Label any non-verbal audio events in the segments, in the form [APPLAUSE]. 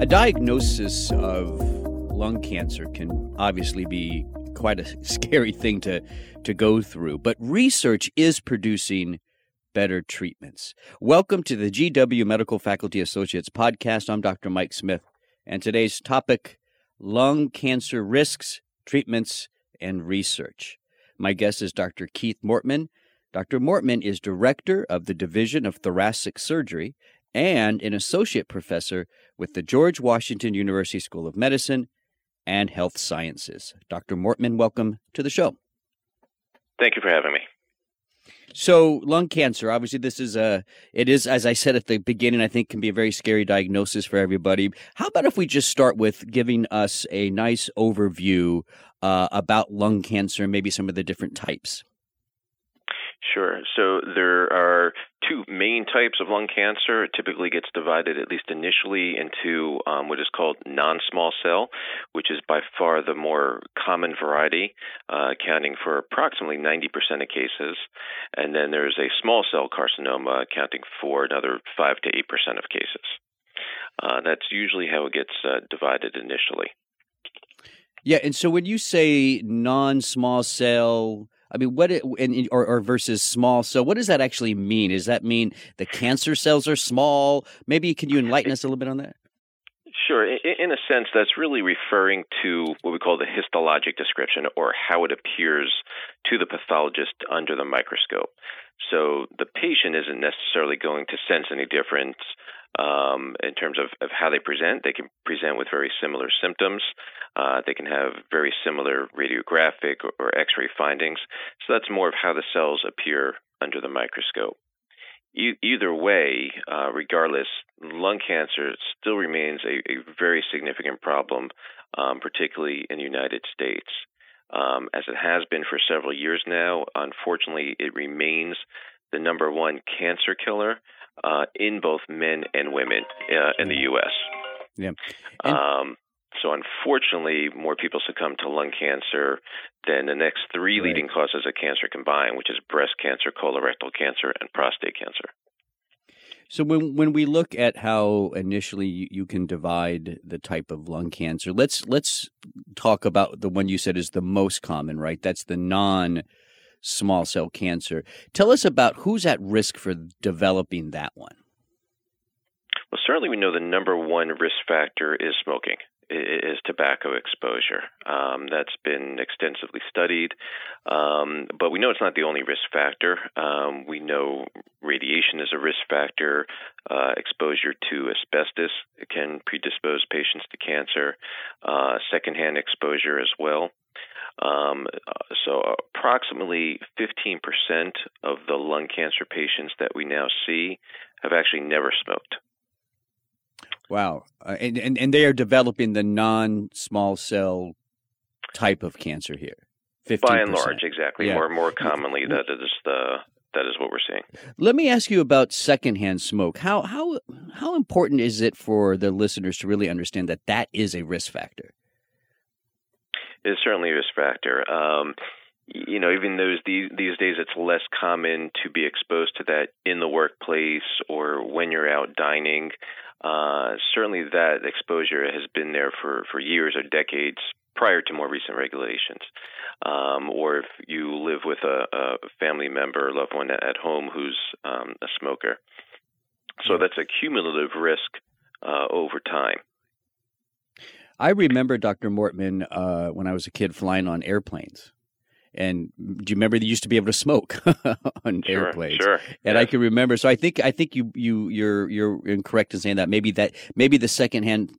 A diagnosis of lung cancer can obviously be quite a [LAUGHS] scary thing to, to go through, but research is producing better treatments. Welcome to the GW Medical Faculty Associates podcast. I'm Dr. Mike Smith, and today's topic lung cancer risks, treatments, and research. My guest is Dr. Keith Mortman. Dr. Mortman is director of the Division of Thoracic Surgery and an associate professor with the George Washington University School of Medicine and Health Sciences. Dr. Mortman, welcome to the show. Thank you for having me. So, lung cancer, obviously, this is a, it is, as I said at the beginning, I think can be a very scary diagnosis for everybody. How about if we just start with giving us a nice overview uh, about lung cancer, and maybe some of the different types? Sure. So there are two main types of lung cancer. It typically gets divided, at least initially, into um, what is called non small cell, which is by far the more common variety, uh, accounting for approximately 90% of cases. And then there's a small cell carcinoma, accounting for another 5 to 8% of cases. Uh, that's usually how it gets uh, divided initially. Yeah, and so when you say non small cell, I mean, what it, and, or, or versus small. So, what does that actually mean? Does that mean the cancer cells are small? Maybe can you enlighten us a little bit on that? Sure. In a sense, that's really referring to what we call the histologic description or how it appears to the pathologist under the microscope. So the patient isn't necessarily going to sense any difference um, in terms of, of how they present. They can present with very similar symptoms. Uh, they can have very similar radiographic or, or X ray findings. So that's more of how the cells appear under the microscope. E- either way, uh, regardless, lung cancer still remains a, a very significant problem, um, particularly in the United States. Um, as it has been for several years now, unfortunately, it remains the number one cancer killer uh, in both men and women uh, in the U.S. Yeah. And- um, so, unfortunately, more people succumb to lung cancer than the next three right. leading causes of cancer combined, which is breast cancer, colorectal cancer, and prostate cancer. So when when we look at how initially you, you, can divide the type of lung cancer, let's let's talk about the one you said is the most common, right? That's the non small cell cancer. Tell us about who's at risk for developing that one. Well, certainly we know the number one risk factor is smoking is tobacco exposure. Um, that's been extensively studied, um, but we know it's not the only risk factor. Um, we know radiation is a risk factor. Uh, exposure to asbestos can predispose patients to cancer. Uh, secondhand exposure as well. Um, so, approximately 15% of the lung cancer patients that we now see have actually never smoked. Wow, uh, and, and and they are developing the non-small cell type of cancer here. 15%. By and large, exactly. Yeah. More more commonly, that is the that is what we're seeing. Let me ask you about secondhand smoke. How how how important is it for the listeners to really understand that that is a risk factor? It is certainly a risk factor. Um, you know, even those these, these days, it's less common to be exposed to that in the workplace or when you're out dining. Uh, certainly, that exposure has been there for, for years or decades prior to more recent regulations. Um, or if you live with a, a family member, loved one at home who's um, a smoker. So that's a cumulative risk uh, over time. I remember Dr. Mortman uh, when I was a kid flying on airplanes. And do you remember they used to be able to smoke [LAUGHS] on sure, airplanes? Sure. And I can remember. So I think I think you you you're you're incorrect in saying that. Maybe that maybe the secondhand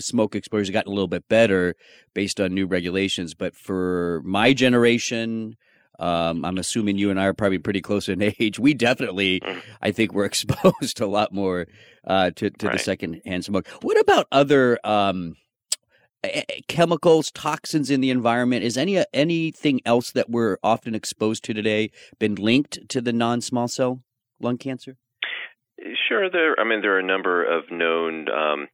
smoke exposure got a little bit better based on new regulations. But for my generation, um, I'm assuming you and I are probably pretty close in [LAUGHS] age. We definitely, mm. I think, were [LAUGHS] exposed a lot more uh, to to right. the secondhand smoke. What about other? Um, chemicals, toxins in the environment? Is any anything else that we're often exposed to today been linked to the non-small cell lung cancer? Sure, there. I mean, there are a number of known um,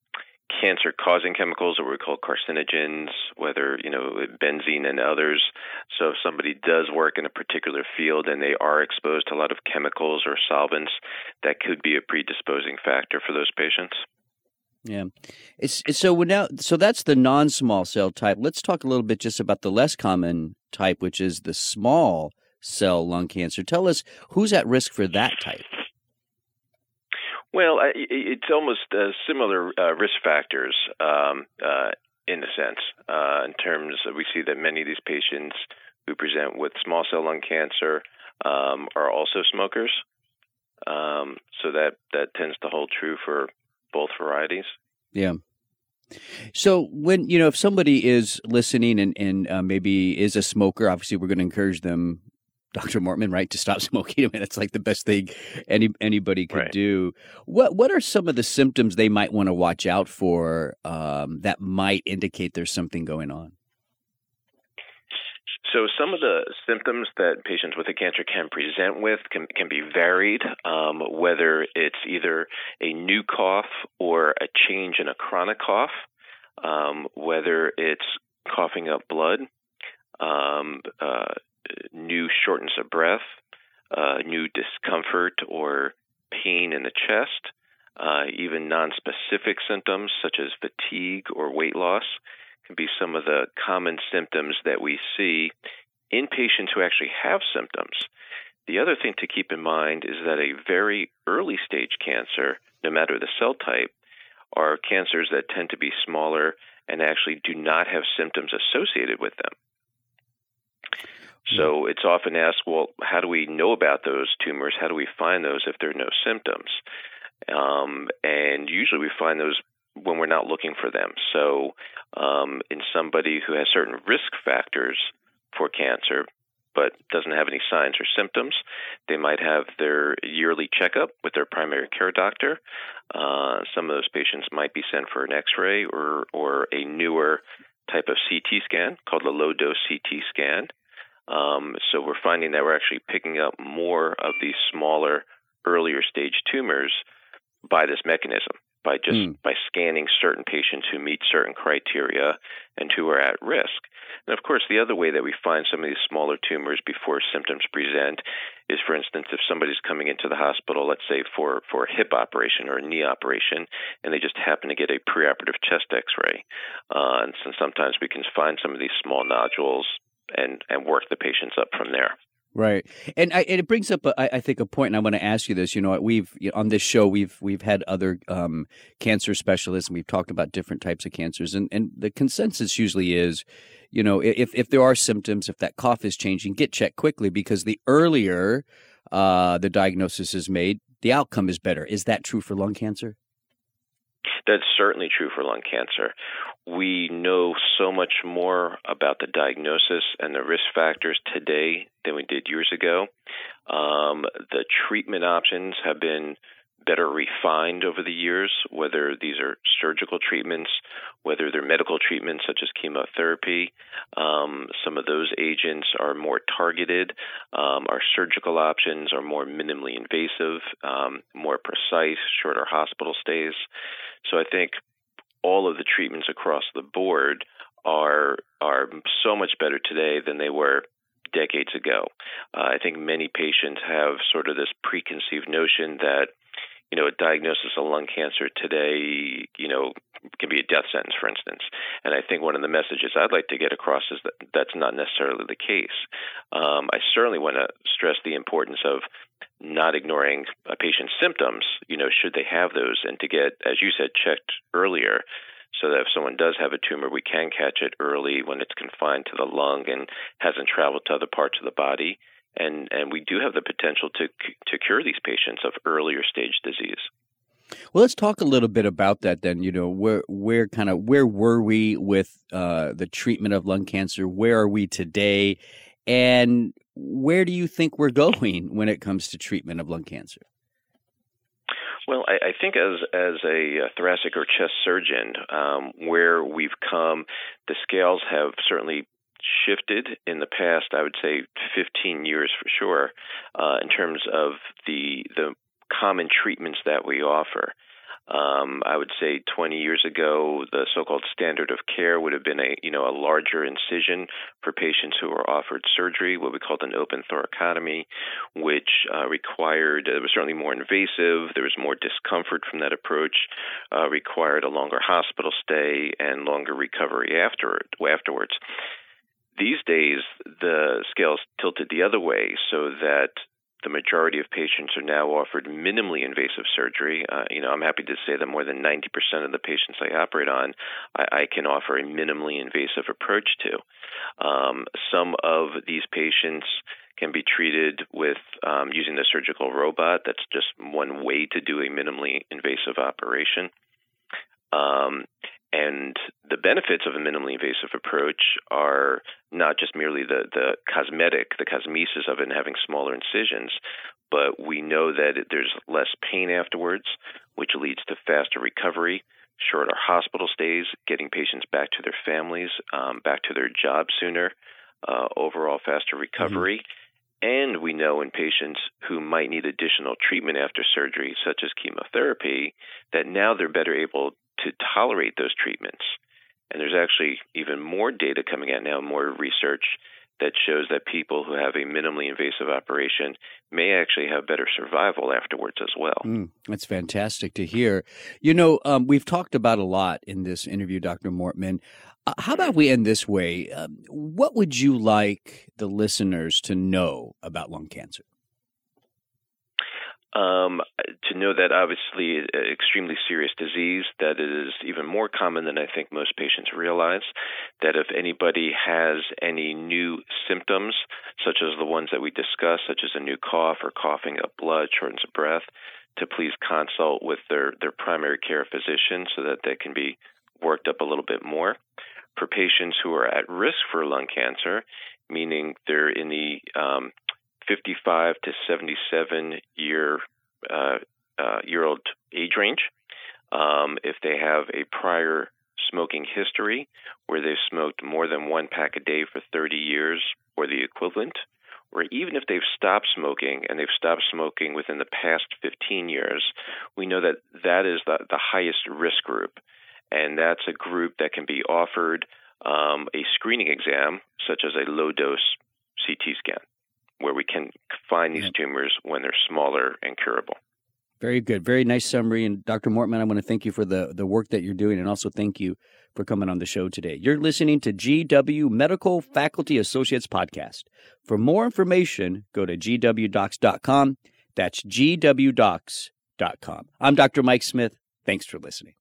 cancer-causing chemicals, or we call carcinogens, whether you know benzene and others. So, if somebody does work in a particular field and they are exposed to a lot of chemicals or solvents, that could be a predisposing factor for those patients. Yeah. It's, it's so now so that's the non-small cell type. Let's talk a little bit just about the less common type, which is the small cell lung cancer. Tell us who's at risk for that type. Well, it's almost uh, similar uh, risk factors um, uh, in a sense. Uh, in terms, of, we see that many of these patients who present with small cell lung cancer um, are also smokers. Um, so that that tends to hold true for both varieties. Yeah. So when you know if somebody is listening and and uh, maybe is a smoker, obviously we're going to encourage them, Dr. Mortman, right, to stop [LAUGHS] smoking. I mean, it's like the best thing any anybody could right. do. What what are some of the symptoms they might want to watch out for um, that might indicate there's something going on? So some of the symptoms that patients with a cancer can present with can, can be varied, um, whether it's either a new cough or a change in a chronic cough, um, whether it's coughing up blood, um, uh, new shortness of breath, uh, new discomfort or pain in the chest, uh, even nonspecific symptoms such as fatigue or weight loss can be some of the common symptoms that we see in patients who actually have symptoms. The other thing to keep in mind is that a very early stage cancer, no matter the cell type, are cancers that tend to be smaller and actually do not have symptoms associated with them. So it's often asked, well, how do we know about those tumors? How do we find those if there are no symptoms? Um, and usually we find those when we're not looking for them. So, um, in somebody who has certain risk factors for cancer but doesn't have any signs or symptoms, they might have their yearly checkup with their primary care doctor. Uh, some of those patients might be sent for an X-ray or or a newer type of CT scan called a low dose CT scan. Um, so we're finding that we're actually picking up more of these smaller, earlier stage tumors by this mechanism by just mm. by scanning certain patients who meet certain criteria and who are at risk. And of course, the other way that we find some of these smaller tumors before symptoms present is, for instance, if somebody's coming into the hospital, let's say for for a hip operation or a knee operation, and they just happen to get a preoperative chest X-ray, uh, and so sometimes we can find some of these small nodules and and work the patients up from there. Right, and, I, it brings up, a, I think, a point, and I want to ask you this. You know, we've on this show we've we've had other um, cancer specialists, and we've talked about different types of cancers, and, and the consensus usually is, you know, if if there are symptoms, if that cough is changing, get checked quickly because the earlier uh, the diagnosis is made, the outcome is better. Is that true for lung cancer? That's certainly true for lung cancer. We know so much more about the diagnosis and the risk factors today than we did years ago. Um, the treatment options have been better refined over the years, whether these are surgical treatments, whether they're medical treatments such as chemotherapy. Um, some of those agents are more targeted. Um, our surgical options are more minimally invasive, um, more precise, shorter hospital stays. So I think all of the treatments across the board are are so much better today than they were decades ago. Uh, I think many patients have sort of this preconceived notion that you know, a diagnosis of lung cancer today, you know, can be a death sentence, for instance. And I think one of the messages I'd like to get across is that that's not necessarily the case. Um, I certainly want to stress the importance of not ignoring a patient's symptoms, you know, should they have those, and to get, as you said, checked earlier so that if someone does have a tumor, we can catch it early when it's confined to the lung and hasn't traveled to other parts of the body. And, and we do have the potential to, to cure these patients of earlier stage disease. Well, let's talk a little bit about that then. You know, where where kind of where were we with uh, the treatment of lung cancer? Where are we today? And where do you think we're going when it comes to treatment of lung cancer? Well, I, I think as as a thoracic or chest surgeon, um, where we've come, the scales have certainly shifted in the past. I would say 15 years for sure, uh, in terms of the the common treatments that we offer. Um, I would say 20 years ago, the so-called standard of care would have been a you know a larger incision for patients who were offered surgery, what we called an open thoracotomy, which uh, required it was certainly more invasive. There was more discomfort from that approach, uh, required a longer hospital stay and longer recovery after afterwards. These days, the scales tilted the other way, so that the majority of patients are now offered minimally invasive surgery. Uh, you know, I'm happy to say that more than 90% of the patients I operate on, I, I can offer a minimally invasive approach to. Um, some of these patients can be treated with um, using the surgical robot. That's just one way to do a minimally invasive operation. Um, and the benefits of a minimally invasive approach are not just merely the, the cosmetic, the cosmesis of it and having smaller incisions, but we know that there's less pain afterwards, which leads to faster recovery, shorter hospital stays, getting patients back to their families, um, back to their jobs sooner, uh, overall faster recovery. Mm-hmm. And we know in patients who might need additional treatment after surgery, such as chemotherapy, that now they're better able to tolerate those treatments. And there's actually even more data coming out now, more research that shows that people who have a minimally invasive operation may actually have better survival afterwards as well. Mm, that's fantastic to hear. You know, um, we've talked about a lot in this interview, Dr. Mortman. Uh, how about we end this way? Um, what would you like the listeners to know about lung cancer? Um, to know that obviously an extremely serious disease, that is even more common than I think most patients realize. That if anybody has any new symptoms, such as the ones that we discussed, such as a new cough or coughing up blood, shortness of breath, to please consult with their, their primary care physician so that they can be worked up a little bit more. For patients who are at risk for lung cancer, meaning they're in the um, 55 to 77 year uh, uh, year old age range. Um, if they have a prior smoking history where they've smoked more than one pack a day for 30 years or the equivalent, or even if they've stopped smoking and they've stopped smoking within the past 15 years, we know that that is the, the highest risk group. And that's a group that can be offered um, a screening exam, such as a low dose CT scan where we can find these tumors when they're smaller and curable. Very good. Very nice summary. And Dr. Mortman, I want to thank you for the, the work that you're doing and also thank you for coming on the show today. You're listening to GW Medical Faculty Associates Podcast. For more information, go to gwdocs.com. That's gwdocs.com. I'm Dr. Mike Smith. Thanks for listening.